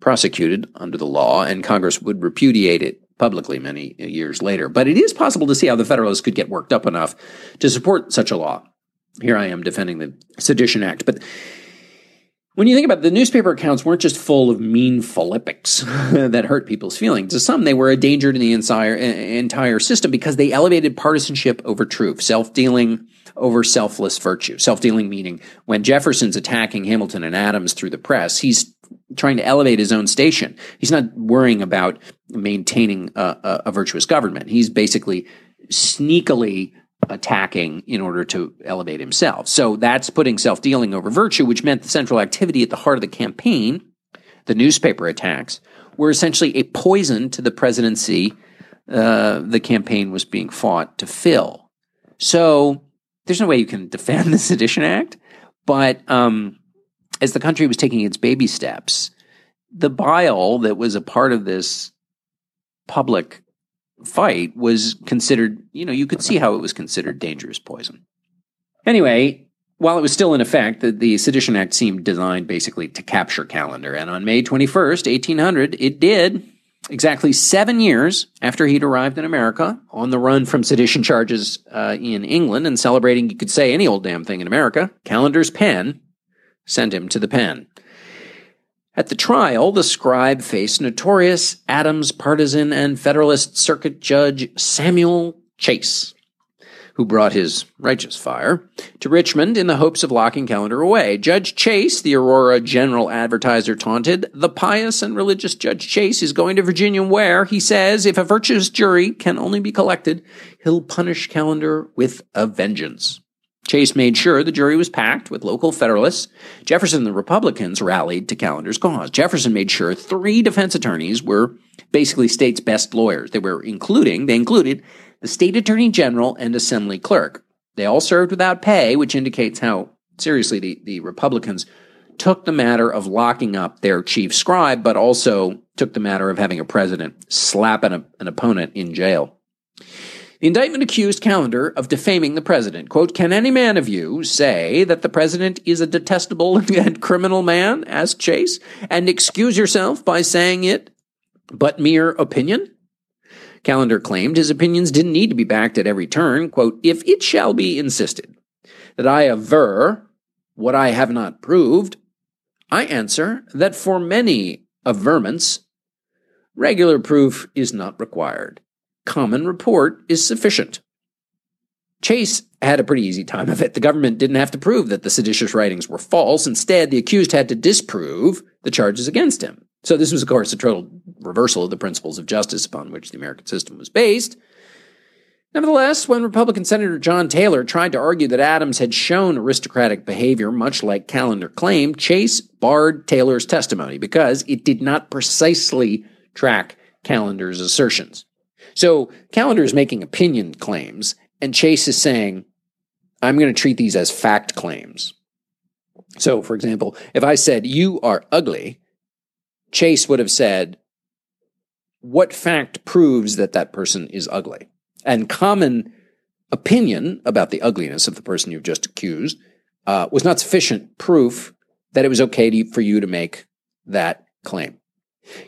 prosecuted under the law, and Congress would repudiate it publicly many years later. But it is possible to see how the Federalists could get worked up enough to support such a law. Here I am defending the Sedition Act. But when you think about it, the newspaper accounts weren't just full of mean philippics that hurt people's feelings. To some, they were a danger to the entire, entire system because they elevated partisanship over truth, self dealing over selfless virtue. Self dealing meaning when Jefferson's attacking Hamilton and Adams through the press, he's trying to elevate his own station. He's not worrying about maintaining a, a, a virtuous government. He's basically sneakily attacking in order to elevate himself. So that's putting self dealing over virtue, which meant the central activity at the heart of the campaign, the newspaper attacks, were essentially a poison to the presidency uh, the campaign was being fought to fill. So there's no way you can defend the Sedition Act, but um, as the country was taking its baby steps, the bile that was a part of this public fight was considered, you know, you could see how it was considered dangerous poison. Anyway, while it was still in effect, the, the, Sedition Act seemed designed basically to capture Callender. And on May 21st, 1800, it did. Exactly seven years after he'd arrived in America, on the run from sedition charges uh, in England and celebrating, you could say, any old damn thing in America, Callender's pen sent him to the pen. At the trial, the scribe faced notorious Adams partisan and Federalist Circuit Judge Samuel Chase, who brought his righteous fire to Richmond in the hopes of locking Callender away. Judge Chase, the Aurora General advertiser, taunted, The pious and religious Judge Chase is going to Virginia where, he says, if a virtuous jury can only be collected, he'll punish Callender with a vengeance. Chase made sure the jury was packed with local Federalists. Jefferson and the Republicans rallied to Callender's cause. Jefferson made sure three defense attorneys were basically state's best lawyers. They were including, they included the state attorney general and assembly clerk. They all served without pay, which indicates how seriously the, the Republicans took the matter of locking up their chief scribe, but also took the matter of having a president slap an, an opponent in jail. The indictment accused Callender of defaming the president. Quote, Can any man of you say that the president is a detestable and criminal man? asked Chase, and excuse yourself by saying it but mere opinion? Callender claimed his opinions didn't need to be backed at every turn. Quote, If it shall be insisted that I aver what I have not proved, I answer that for many averments, regular proof is not required common report is sufficient. Chase had a pretty easy time of it. The government didn't have to prove that the seditious writings were false. Instead, the accused had to disprove the charges against him. So, this was, of course, a total reversal of the principles of justice upon which the American system was based. Nevertheless, when Republican Senator John Taylor tried to argue that Adams had shown aristocratic behavior, much like Callender claimed, Chase barred Taylor's testimony because it did not precisely track Callender's assertions. So Callender is making opinion claims, and Chase is saying, I'm going to treat these as fact claims. So, for example, if I said, You are ugly, Chase would have said, What fact proves that that person is ugly? And common opinion about the ugliness of the person you've just accused uh, was not sufficient proof that it was okay to, for you to make that claim.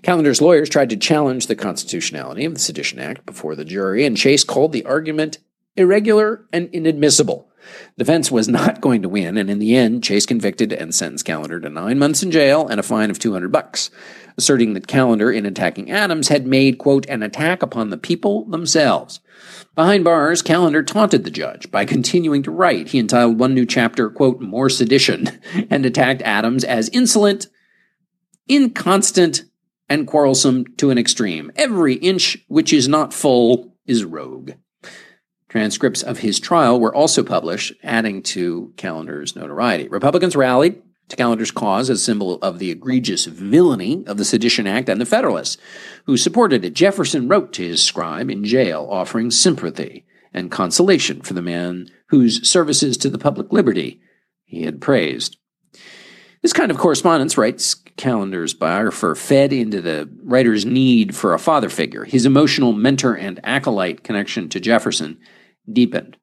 Callender's lawyers tried to challenge the constitutionality of the Sedition Act before the jury, and Chase called the argument irregular and inadmissible. The was not going to win, and in the end, Chase convicted and sentenced Callender to nine months in jail and a fine of 200 bucks, asserting that Callender, in attacking Adams, had made, quote, an attack upon the people themselves. Behind bars, Callender taunted the judge by continuing to write. He entitled one new chapter, quote, More Sedition, and attacked Adams as insolent, inconstant, and quarrelsome to an extreme. Every inch which is not full is rogue. Transcripts of his trial were also published, adding to Callender's notoriety. Republicans rallied to Callender's cause as a symbol of the egregious villainy of the Sedition Act and the Federalists, who supported it. Jefferson wrote to his scribe in jail, offering sympathy and consolation for the man whose services to the public liberty he had praised. This kind of correspondence, writes Callender's biographer, fed into the writer's need for a father figure. His emotional mentor and acolyte connection to Jefferson deepened.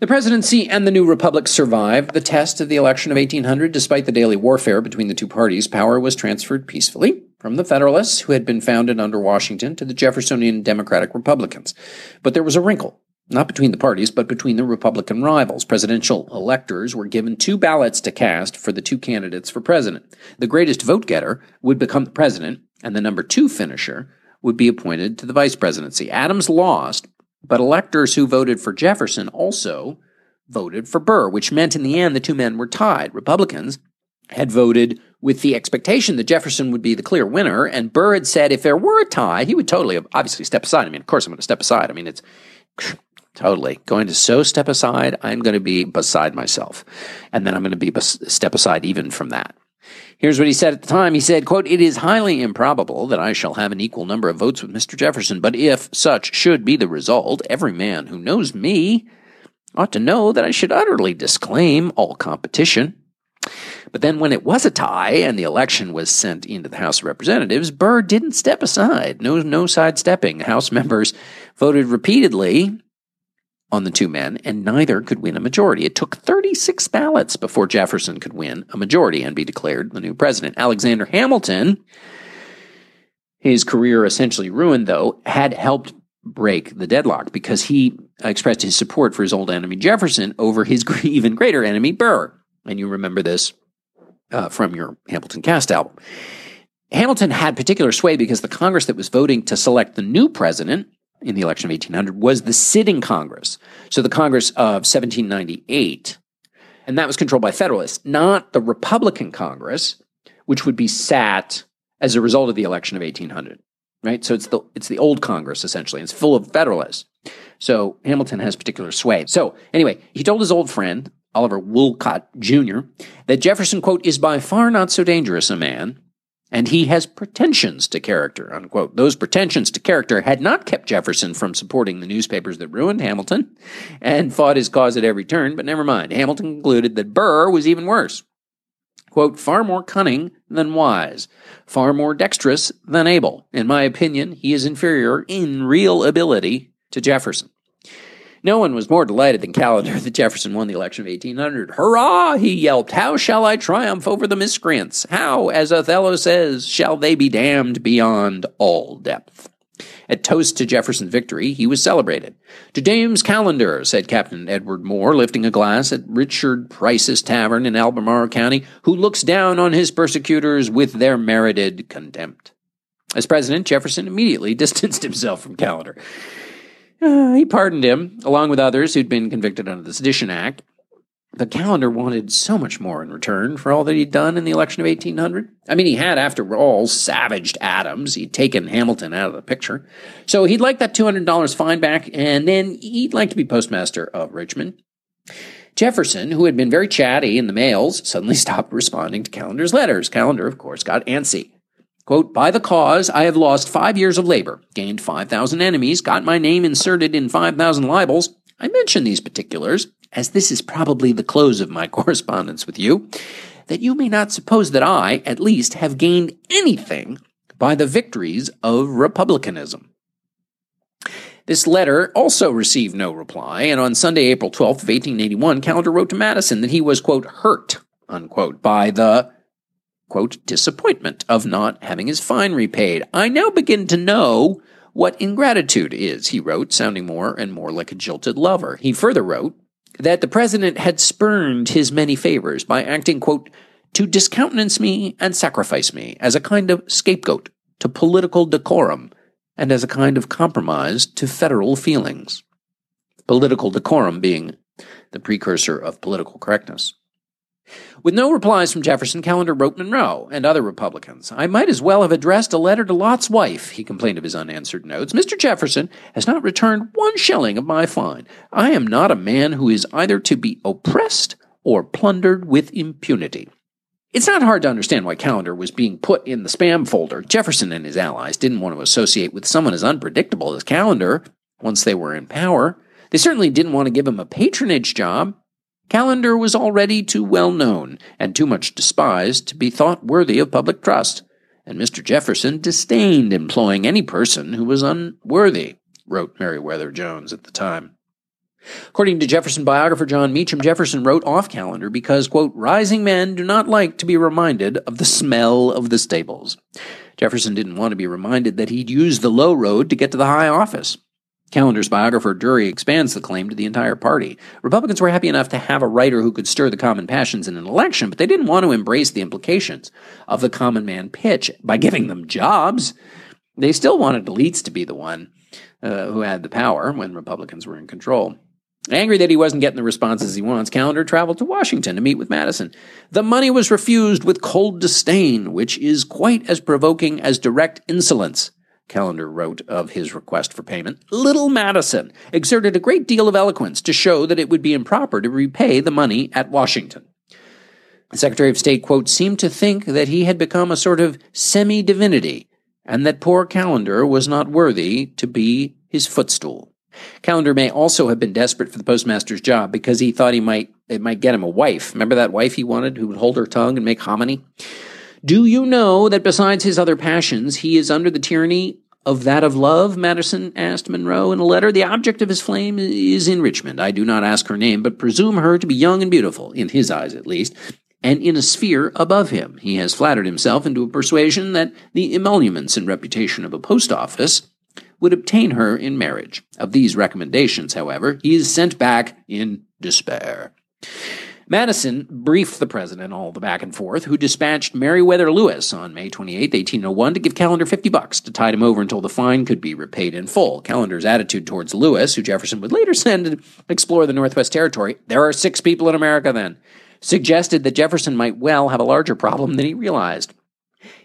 The presidency and the new republic survived the test of the election of 1800. Despite the daily warfare between the two parties, power was transferred peacefully from the Federalists, who had been founded under Washington, to the Jeffersonian Democratic Republicans. But there was a wrinkle, not between the parties, but between the Republican rivals. Presidential electors were given two ballots to cast for the two candidates for president. The greatest vote getter would become the president, and the number two finisher would be appointed to the vice presidency. Adams lost, but electors who voted for Jefferson also voted for Burr, which meant in the end the two men were tied. Republicans had voted with the expectation that Jefferson would be the clear winner, and Burr had said if there were a tie, he would totally obviously step aside. I mean, of course I'm going to step aside. I mean, it's totally going to so step aside. I'm going to be beside myself, and then I'm going to be bes- step aside even from that. Here's what he said at the time. He said, quote, It is highly improbable that I shall have an equal number of votes with Mr. Jefferson, but if such should be the result, every man who knows me ought to know that I should utterly disclaim all competition. But then when it was a tie and the election was sent into the House of Representatives, Burr didn't step aside. No, no sidestepping. House members voted repeatedly on the two men, and neither could win a majority. It took 36 ballots before Jefferson could win a majority and be declared the new president. Alexander Hamilton, his career essentially ruined, though, had helped break the deadlock because he expressed his support for his old enemy Jefferson over his even greater enemy Burr. And you remember this uh, from your Hamilton Cast album. Hamilton had particular sway because the Congress that was voting to select the new president in the election of 1800 was the sitting Congress. So the Congress of 1798. And that was controlled by Federalists, not the Republican Congress, which would be sat as a result of the election of 1800. Right? So it's the it's the old Congress essentially. It's full of Federalists. So Hamilton has particular sway. So anyway, he told his old friend, Oliver Wolcott Jr., that Jefferson, quote, is by far not so dangerous a man and he has pretensions to character, unquote. Those pretensions to character had not kept Jefferson from supporting the newspapers that ruined Hamilton and fought his cause at every turn, but never mind. Hamilton concluded that Burr was even worse. Quote, far more cunning than wise, far more dexterous than able. In my opinion, he is inferior in real ability to Jefferson. No one was more delighted than Callender that Jefferson won the election of 1800. Hurrah! he yelped. How shall I triumph over the miscreants? How, as Othello says, shall they be damned beyond all depth? At toast to Jefferson's victory, he was celebrated. To James Callender, said Captain Edward Moore, lifting a glass at Richard Price's tavern in Albemarle County, who looks down on his persecutors with their merited contempt. As president, Jefferson immediately distanced himself from Callender. Uh, he pardoned him, along with others who'd been convicted under the Sedition Act. But Callender wanted so much more in return for all that he'd done in the election of 1800. I mean, he had, after all, savaged Adams. He'd taken Hamilton out of the picture. So he'd like that $200 fine back, and then he'd like to be postmaster of Richmond. Jefferson, who had been very chatty in the mails, suddenly stopped responding to Callender's letters. Callender, of course, got antsy. Quote, by the cause, I have lost five years of labor, gained 5,000 enemies, got my name inserted in 5,000 libels. I mention these particulars, as this is probably the close of my correspondence with you, that you may not suppose that I, at least, have gained anything by the victories of republicanism. This letter also received no reply, and on Sunday, April 12th of 1881, Callender wrote to Madison that he was, quote, hurt, unquote, by the quote, disappointment of not having his fine repaid. I now begin to know what ingratitude is, he wrote, sounding more and more like a jilted lover. He further wrote that the president had spurned his many favors by acting, quote, to discountenance me and sacrifice me as a kind of scapegoat to political decorum and as a kind of compromise to federal feelings. Political decorum being the precursor of political correctness. With no replies from Jefferson, Callender wrote Monroe and other Republicans. I might as well have addressed a letter to Lot's wife, he complained of his unanswered notes. Mr. Jefferson has not returned one shilling of my fine. I am not a man who is either to be oppressed or plundered with impunity. It's not hard to understand why Callender was being put in the spam folder. Jefferson and his allies didn't want to associate with someone as unpredictable as Callender once they were in power. They certainly didn't want to give him a patronage job. Callender was already too well known and too much despised to be thought worthy of public trust, and Mr. Jefferson disdained employing any person who was unworthy, wrote Meriwether Jones at the time. According to Jefferson biographer Jon Meacham, Jefferson wrote off Callender because, quote, rising men do not like to be reminded of the smell of the stables. Jefferson didn't want to be reminded that he'd used the low road to get to the high office. Callender's biographer Durey expands the claim to the entire party. Republicans were happy enough to have a writer who could stir the common passions in an election, but they didn't want to embrace the implications of the common man pitch by giving them jobs. They still wanted elites to be the one uh, who had the power when Republicans were in control. Angry that he wasn't getting the responses he wants, Callender traveled to Washington to meet with Madison. The money was refused with cold disdain, which is quite as provoking as direct insolence. Callender wrote of his request for payment. Little Madison exerted a great deal of eloquence to show that it would be improper to repay the money at Washington. The Secretary of State, quote, seemed to think that he had become a sort of semi divinity, and that poor Callender was not worthy to be his footstool. Callender may also have been desperate for the postmaster's job because he thought he might it might get him a wife. Remember that wife he wanted who would hold her tongue and make hominy? Do you know that besides his other passions, he is under the tyranny of that of love? Madison asked Monroe in a letter. The object of his flame is in Richmond. I do not ask her name, but presume her to be young and beautiful, in his eyes at least, and in a sphere above him. He has flattered himself into a persuasion that the emoluments and reputation of a post office would obtain her in marriage. Of these recommendations, however, he is sent back in despair. Madison briefed the president all the back and forth, who dispatched Meriwether Lewis on May 28, 1801, to give Callender 50 bucks to tide him over until the fine could be repaid in full. Callender's attitude towards Lewis, who Jefferson would later send to explore the Northwest Territory, there are six people in America then, suggested that Jefferson might well have a larger problem than he realized.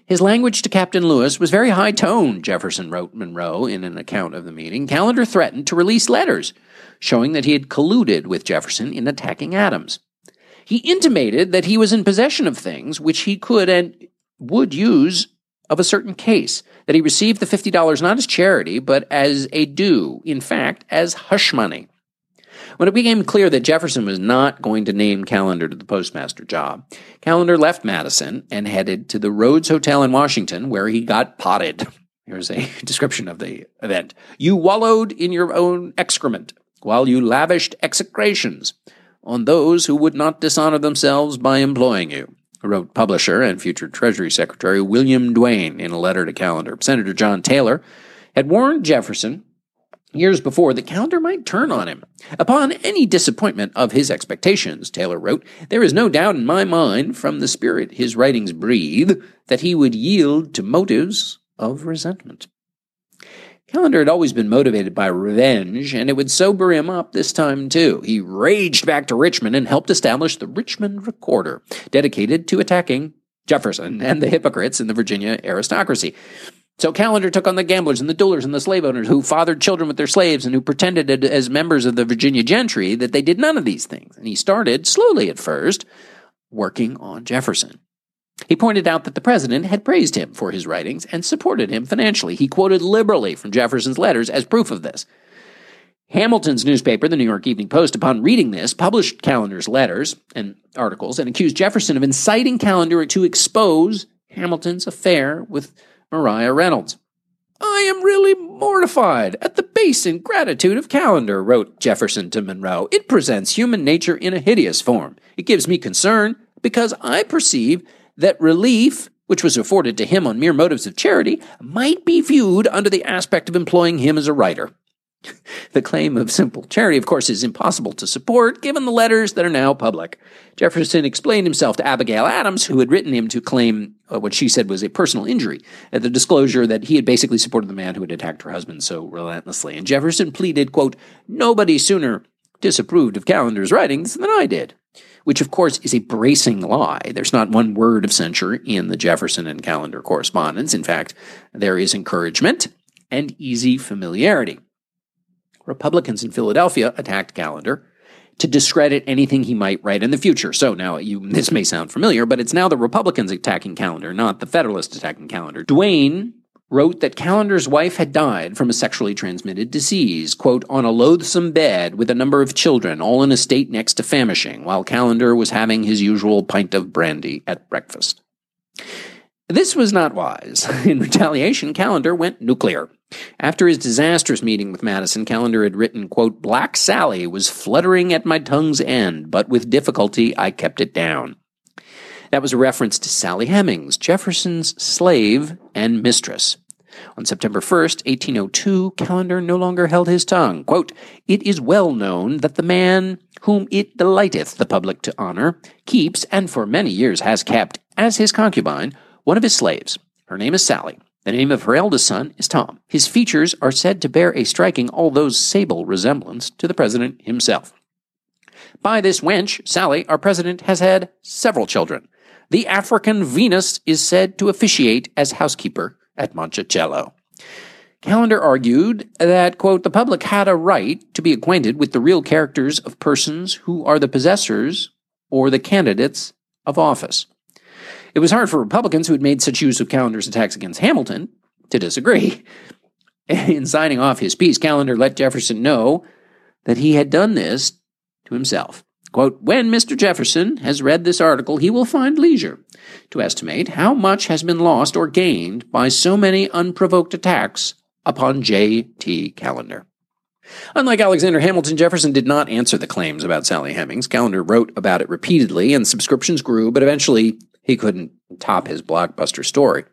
His language to Captain Lewis was very high toned, Jefferson wrote Monroe in an account of the meeting. Callender threatened to release letters showing that he had colluded with Jefferson in attacking Adams. He intimated that he was in possession of things which he could and would use of a certain case, that he received the $50 not as charity, but as a due, in fact, as hush money. When it became clear that Jefferson was not going to name Callender to the postmaster job, Callender left Madison and headed to the Rhodes Hotel in Washington, where he got potted. Here's a description of the event. You wallowed in your own excrement while you lavished execrations on those who would not dishonor themselves by employing you, wrote publisher and future Treasury Secretary William Duane in a letter to Callender. Senator John Taylor had warned Jefferson years before that Callender might turn on him. Upon any disappointment of his expectations, Taylor wrote, there is no doubt in my mind, from the spirit his writings breathe, that he would yield to motives of resentment. Callender had always been motivated by revenge, and it would sober him up this time too. He raged back to Richmond and helped establish the Richmond Recorder, dedicated to attacking Jefferson and the hypocrites in the Virginia aristocracy. So Callender took on the gamblers and the duellers and the slave owners who fathered children with their slaves and who pretended as members of the Virginia gentry that they did none of these things. And he started, slowly at first, working on Jefferson. He pointed out that the president had praised him for his writings and supported him financially. He quoted liberally from Jefferson's letters as proof of this. Hamilton's newspaper, the New York Evening Post, upon reading this, published Callender's letters and articles and accused Jefferson of inciting Callender to expose Hamilton's affair with Maria Reynolds. I am really mortified at the base ingratitude of Callender, wrote Jefferson to Monroe. It presents human nature in a hideous form. It gives me concern because I perceive that relief, which was afforded to him on mere motives of charity, might be viewed under the aspect of employing him as a writer. the claim of simple charity, of course, is impossible to support given the letters that are now public. Jefferson explained himself to Abigail Adams, who had written him to claim uh, what she said was a personal injury, at the disclosure that he had basically supported the man who had attacked her husband so relentlessly. And Jefferson pleaded, quote, Nobody sooner disapproved of Callender's writings than I did which of course is a bracing lie. There's not one word of censure in the Jefferson and Callender correspondence. In fact, there is encouragement and easy familiarity. Republicans in Philadelphia attacked Callender to discredit anything he might write in the future. So now you, this may sound familiar, but it's now the Republicans attacking Callender, not the Federalists attacking Callender. Duane wrote that Callender's wife had died from a sexually transmitted disease, quote, on a loathsome bed with a number of children, all in a state next to famishing, while Callender was having his usual pint of brandy at breakfast. This was not wise. In retaliation, Callender went nuclear. After his disastrous meeting with Madison, Callender had written, quote, Black Sally was fluttering at my tongue's end, but with difficulty I kept it down. That was a reference to Sally Hemings, Jefferson's slave and mistress. On September 1st, 1802, Callender no longer held his tongue. Quote, It is well known that the man whom it delighteth the public to honor keeps, and for many years has kept, as his concubine, one of his slaves. Her name is Sally. The name of her eldest son is Tom. His features are said to bear a striking, although sable, resemblance to the president himself. By this wench, Sally, our president has had several children. The African Venus is said to officiate as housekeeper at Monticello. Callender argued that, quote, the public had a right to be acquainted with the real characters of persons who are the possessors or the candidates of office. It was hard for Republicans who had made such use of Callender's attacks against Hamilton to disagree. In signing off his piece, Callender let Jefferson know that he had done this to himself. Quote, when Mr. Jefferson has read this article, he will find leisure to estimate how much has been lost or gained by so many unprovoked attacks upon J.T. Callender. Unlike Alexander Hamilton, Jefferson did not answer the claims about Sally Hemings. Callender wrote about it repeatedly, and subscriptions grew, but eventually he couldn't top his blockbuster story.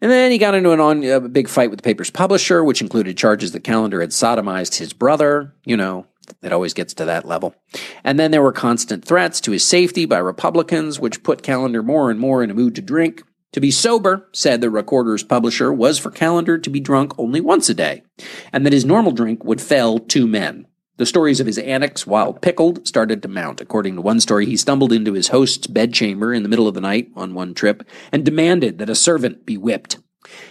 And then he got into an on, a big fight with the paper's publisher, which included charges that Callender had sodomized his brother. You know, it always gets to that level. And then there were constant threats to his safety by Republicans, which put Callender more and more in a mood to drink. To be sober, said the Recorder's publisher, was for Callender to be drunk only once a day, and that his normal drink would fell two men. The stories of his antics while pickled started to mount. According to one story, he stumbled into his host's bedchamber in the middle of the night on one trip and demanded that a servant be whipped.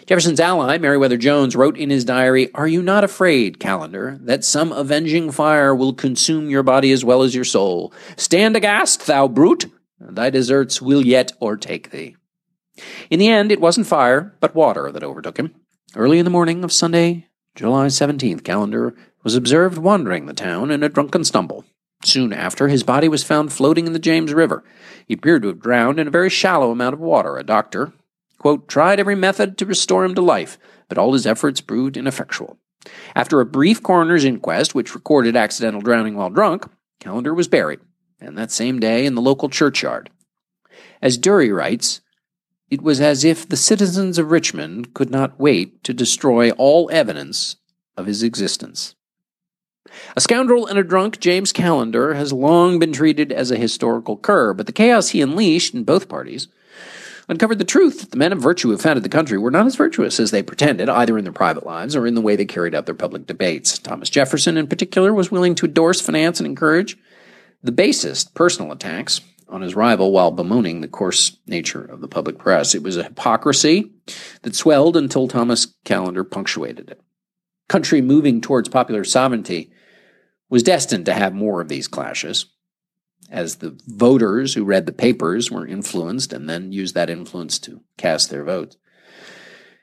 Jefferson's ally, Meriwether Jones, wrote in his diary, Are you not afraid, Callender, that some avenging fire will consume your body as well as your soul? Stand aghast, thou brute! Thy deserts will yet o'ertake thee. In the end, it wasn't fire, but water that overtook him. Early in the morning of Sunday, July 17th, Callender was observed wandering the town in a drunken stumble. Soon after, his body was found floating in the James River. He appeared to have drowned in a very shallow amount of water. A doctor, quote, tried every method to restore him to life, but all his efforts proved ineffectual. After a brief coroner's inquest, which recorded accidental drowning while drunk, Callender was buried, and that same day in the local churchyard. As Durey writes, it was as if the citizens of Richmond could not wait to destroy all evidence of his existence. A scoundrel and a drunk, James Callender has long been treated as a historical cur, but the chaos he unleashed in both parties uncovered the truth that the men of virtue who founded the country were not as virtuous as they pretended, either in their private lives or in the way they carried out their public debates. Thomas Jefferson, in particular, was willing to endorse, finance, and encourage the basest personal attacks on his rival while bemoaning the coarse nature of the public press. It was a hypocrisy that swelled until Thomas Callender punctuated it. Country moving towards popular sovereignty was destined to have more of these clashes, as the voters who read the papers were influenced and then used that influence to cast their votes.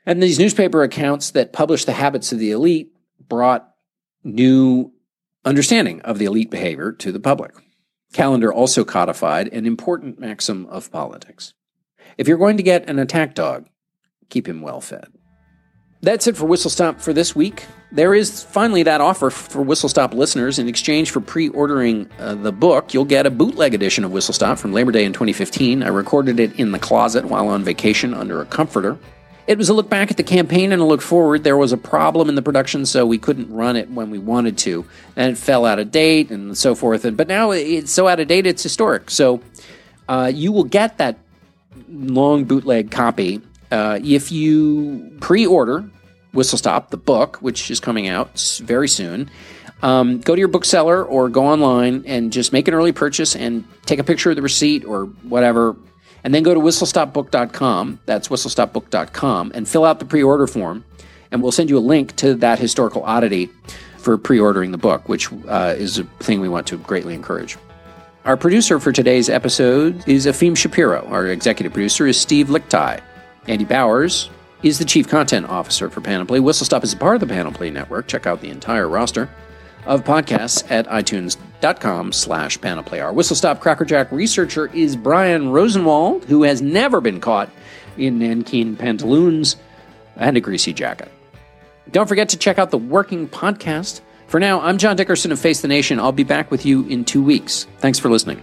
And these newspaper accounts that published the habits of the elite brought new understanding of the elite behavior to the public. Callender also codified an important maxim of politics. If you're going to get an attack dog, keep him well fed. That's it for Whistle Stop for this week. There is finally that offer for Whistle Stop listeners. In exchange for pre ordering uh, the book, you'll get a bootleg edition of Whistle Stop from Labor Day in 2015. I recorded it in the closet while on vacation under a comforter. It was a look back at the campaign and a look forward. There was a problem in the production, so we couldn't run it when we wanted to. And it fell out of date and so forth. And, but now it's so out of date, it's historic. So uh, you will get that long bootleg copy uh, if you pre-order Whistle Stop, the book, which is coming out very soon, um, go to your bookseller or go online and just make an early purchase and take a picture of the receipt or whatever, and then go to whistlestopbook.com. That's whistlestopbook.com and fill out the pre-order form, and we'll send you a link to that historical oddity for pre-ordering the book, which uh, is a thing we want to greatly encourage. Our producer for today's episode is Efim Shapiro. Our executive producer is Steve Lickteig. Andy Bowers is the Chief Content Officer for Panoply. Whistle Stop is a part of the Panoply Network. Check out the entire roster of podcasts at itunes.com slash panoply. Our Whistle Stop Crackerjack researcher is Brian Rosenwald, who has never been caught in nankeen pantaloons and a greasy jacket. Don't forget to check out the Working Podcast. For now, I'm John Dickerson of Face the Nation. I'll be back with you in two weeks. Thanks for listening.